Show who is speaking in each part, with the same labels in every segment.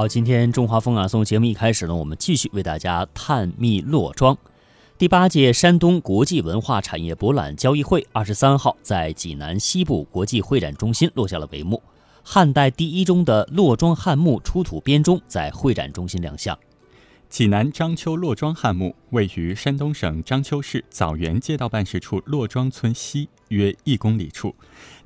Speaker 1: 好，今天中华风雅颂节目一开始呢，我们继续为大家探秘洛庄。第八届山东国际文化产业博览交易会二十三号在济南西部国际会展中心落下了帷幕。汉代第一中的洛庄汉墓出土编钟在会展中心亮相。
Speaker 2: 济南章丘洛庄汉墓位于山东省章丘市枣园街道办事处洛庄村西约一公里处。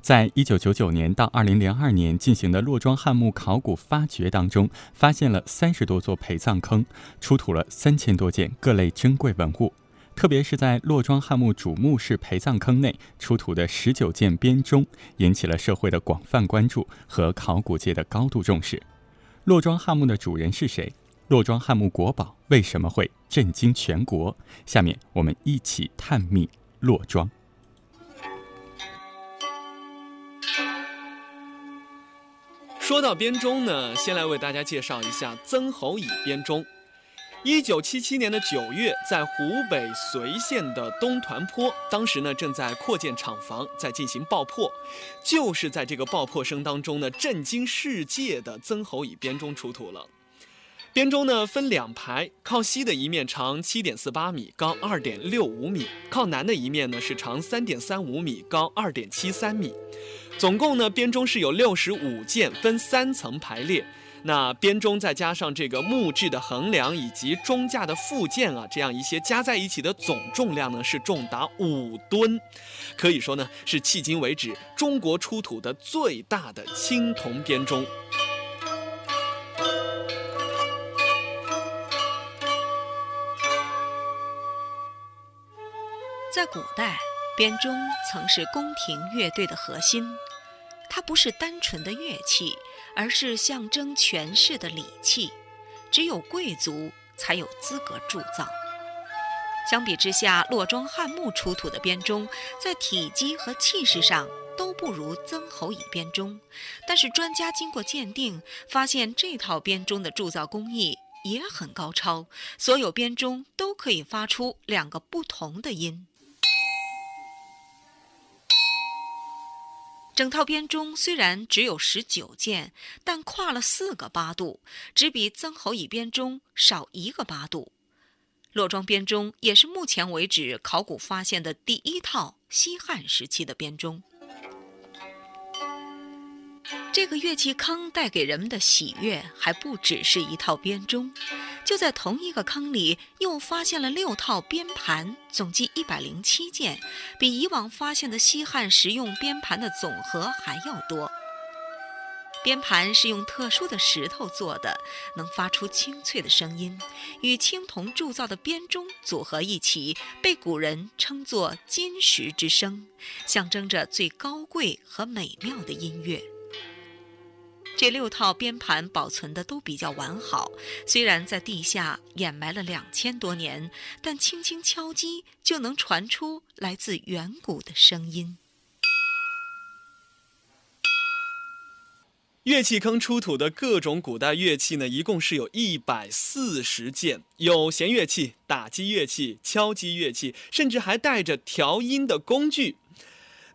Speaker 2: 在一九九九年到二零零二年进行的洛庄汉墓考古发掘当中，发现了三十多座陪葬坑，出土了三千多件各类珍贵文物。特别是在洛庄汉墓主墓室陪葬坑内出土的十九件编钟，引起了社会的广泛关注和考古界的高度重视。洛庄汉墓的主人是谁？洛庄汉墓国宝为什么会震惊全国？下面我们一起探秘洛庄。
Speaker 3: 说到编钟呢，先来为大家介绍一下曾侯乙编钟。一九七七年的九月，在湖北随县的东团坡，当时呢正在扩建厂房，在进行爆破。就是在这个爆破声当中呢，震惊世界的曾侯乙编钟出土了。编钟呢分两排，靠西的一面长七点四八米，高二点六五米；靠南的一面呢是长三点三五米，高二点七三米。总共呢编钟是有六十五件，分三层排列。那编钟再加上这个木质的横梁以及钟架的附件啊，这样一些加在一起的总重量呢是重达五吨，可以说呢是迄今为止中国出土的最大的青铜编钟。
Speaker 4: 在古代，编钟曾是宫廷乐队的核心，它不是单纯的乐器。而是象征权势的礼器，只有贵族才有资格铸造。相比之下，洛庄汉墓出土的编钟在体积和气势上都不如曾侯乙编钟，但是专家经过鉴定，发现这套编钟的铸造工艺也很高超，所有编钟都可以发出两个不同的音。整套编钟虽然只有十九件，但跨了四个八度，只比曾侯乙编钟少一个八度。洛庄编钟也是目前为止考古发现的第一套西汉时期的编钟。这个乐器坑带给人们的喜悦还不只是一套编钟。就在同一个坑里，又发现了六套编盘，总计一百零七件，比以往发现的西汉实用编盘的总和还要多。编盘是用特殊的石头做的，能发出清脆的声音，与青铜铸造的编钟组合一起，被古人称作“金石之声”，象征着最高贵和美妙的音乐。这六套编盘保存的都比较完好，虽然在地下掩埋了两千多年，但轻轻敲击就能传出来自远古的声音。
Speaker 3: 乐器坑出土的各种古代乐器呢，一共是有一百四十件，有弦乐器、打击乐器、敲击乐器，甚至还带着调音的工具。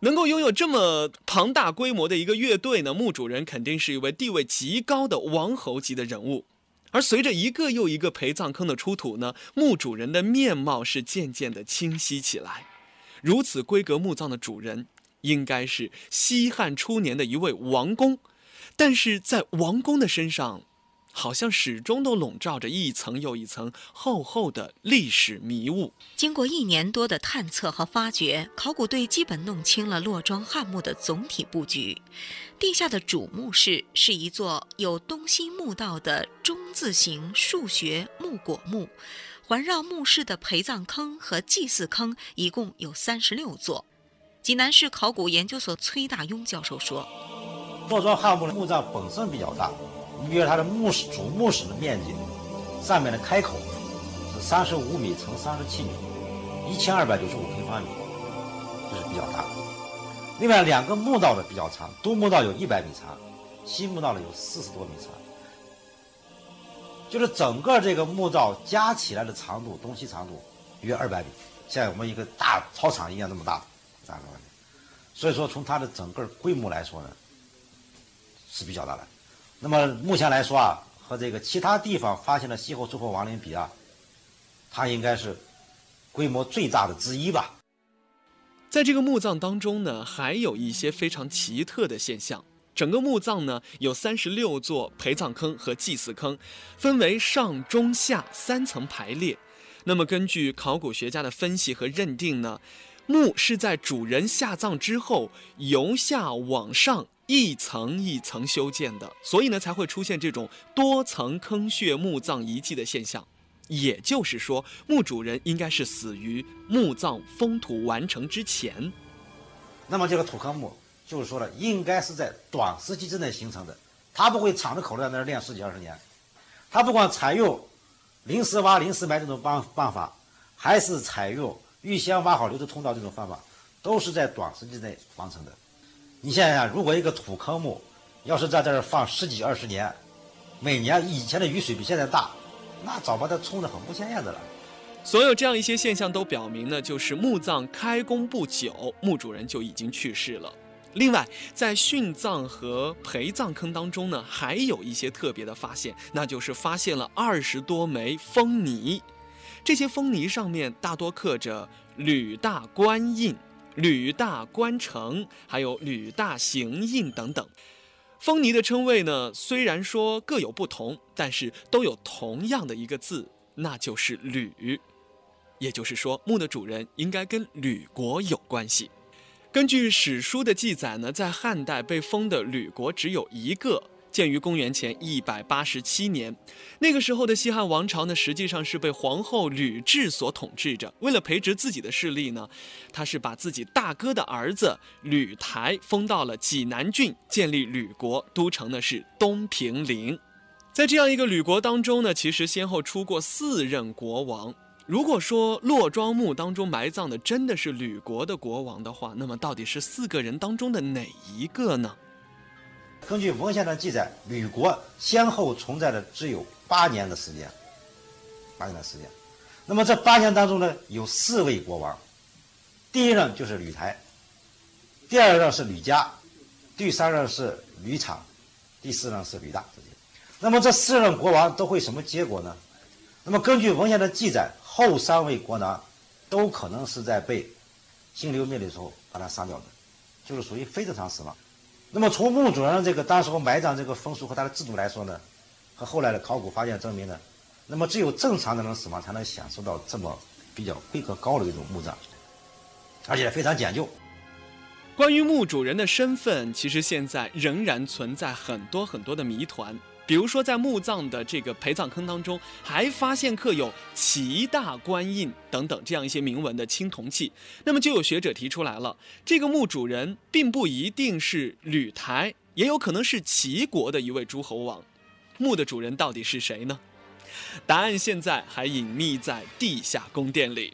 Speaker 3: 能够拥有这么庞大规模的一个乐队呢，墓主人肯定是一位地位极高的王侯级的人物。而随着一个又一个陪葬坑的出土呢，墓主人的面貌是渐渐的清晰起来。如此规格墓葬的主人，应该是西汉初年的一位王公，但是在王公的身上。好像始终都笼罩着一层又一层厚厚的历史迷雾。
Speaker 4: 经过一年多的探测和发掘，考古队基本弄清了洛庄汉墓的总体布局。地下的主墓室是一座有东西墓道的中字形数学木椁墓，环绕墓室的陪葬坑和祭祀坑一共有三十六座。济南市考古研究所崔大庸教授说：“
Speaker 5: 洛庄汉墓的墓葬本身比较大。”你比如它的墓室主墓室的面积，上面的开口是三十五米乘三十七米，一千二百九十五平方米，这是比较大的。另外两个墓道的比较长，东墓道有一百米长，西墓道呢有四十多米长，就是整个这个墓道加起来的长度，东西长度约二百米，像我们一个大操场一样那么大，的。所以说从它的整个规模来说呢，是比较大的。那么目前来说啊，和这个其他地方发现的西后诸侯王陵比啊，它应该是规模最大的之一吧。
Speaker 3: 在这个墓葬当中呢，还有一些非常奇特的现象。整个墓葬呢有三十六座陪葬坑和祭祀坑，分为上中下三层排列。那么根据考古学家的分析和认定呢，墓是在主人下葬之后由下往上一层一层修建的，所以呢才会出现这种多层坑穴墓葬遗迹的现象。也就是说，墓主人应该是死于墓葬封土完成之前。
Speaker 5: 那么这个土坑墓。就是说了，应该是在短时期之内形成的，他不会敞着口在那儿练十几二十年，他不管采用临时挖、临时埋这种办办法，还是采用预先挖好留出通道这种方法，都是在短时间内完成的。你想想，如果一个土坑墓要是在这儿放十几二十年，每年以前的雨水比现在大，那早把它冲得很不鲜艳的了。
Speaker 3: 所有这样一些现象都表明呢，就是墓葬开工不久，墓主人就已经去世了。另外，在殉葬和陪葬坑当中呢，还有一些特别的发现，那就是发现了二十多枚封泥。这些封泥上面大多刻着“吕大官印”“吕大官城”还有“吕大行印”等等。封泥的称谓呢，虽然说各有不同，但是都有同样的一个字，那就是“吕”。也就是说，墓的主人应该跟吕国有关系。根据史书的记载呢，在汉代被封的吕国只有一个，建于公元前一百八十七年。那个时候的西汉王朝呢，实际上是被皇后吕雉所统治着。为了培植自己的势力呢，他是把自己大哥的儿子吕台封到了济南郡，建立吕国，都城呢是东平陵。在这样一个吕国当中呢，其实先后出过四任国王。如果说骆庄墓当中埋葬的真的是吕国的国王的话，那么到底是四个人当中的哪一个呢？
Speaker 5: 根据文献的记载，吕国先后存在的只有八年的时间，八年的时间。那么这八年当中呢，有四位国王，第一任就是吕台，第二任是吕嘉，第三任是吕敞，第四任是吕大。那么这四任国王都会什么结果呢？那么根据文献的记载。后三位国王都可能是在被新流灭的时候把他杀掉的，就是属于非正常死亡。那么从墓主人这个当时候埋葬这个风俗和他的制度来说呢，和后来的考古发现证明呢，那么只有正常的人死亡才能享受到这么比较规格高的一种墓葬，而且非常讲究。
Speaker 3: 关于墓主人的身份，其实现在仍然存在很多很多的谜团。比如说，在墓葬的这个陪葬坑当中，还发现刻有“齐大官印”等等这样一些铭文的青铜器。那么，就有学者提出来了，这个墓主人并不一定是吕台，也有可能是齐国的一位诸侯王。墓的主人到底是谁呢？答案现在还隐秘在地下宫殿里。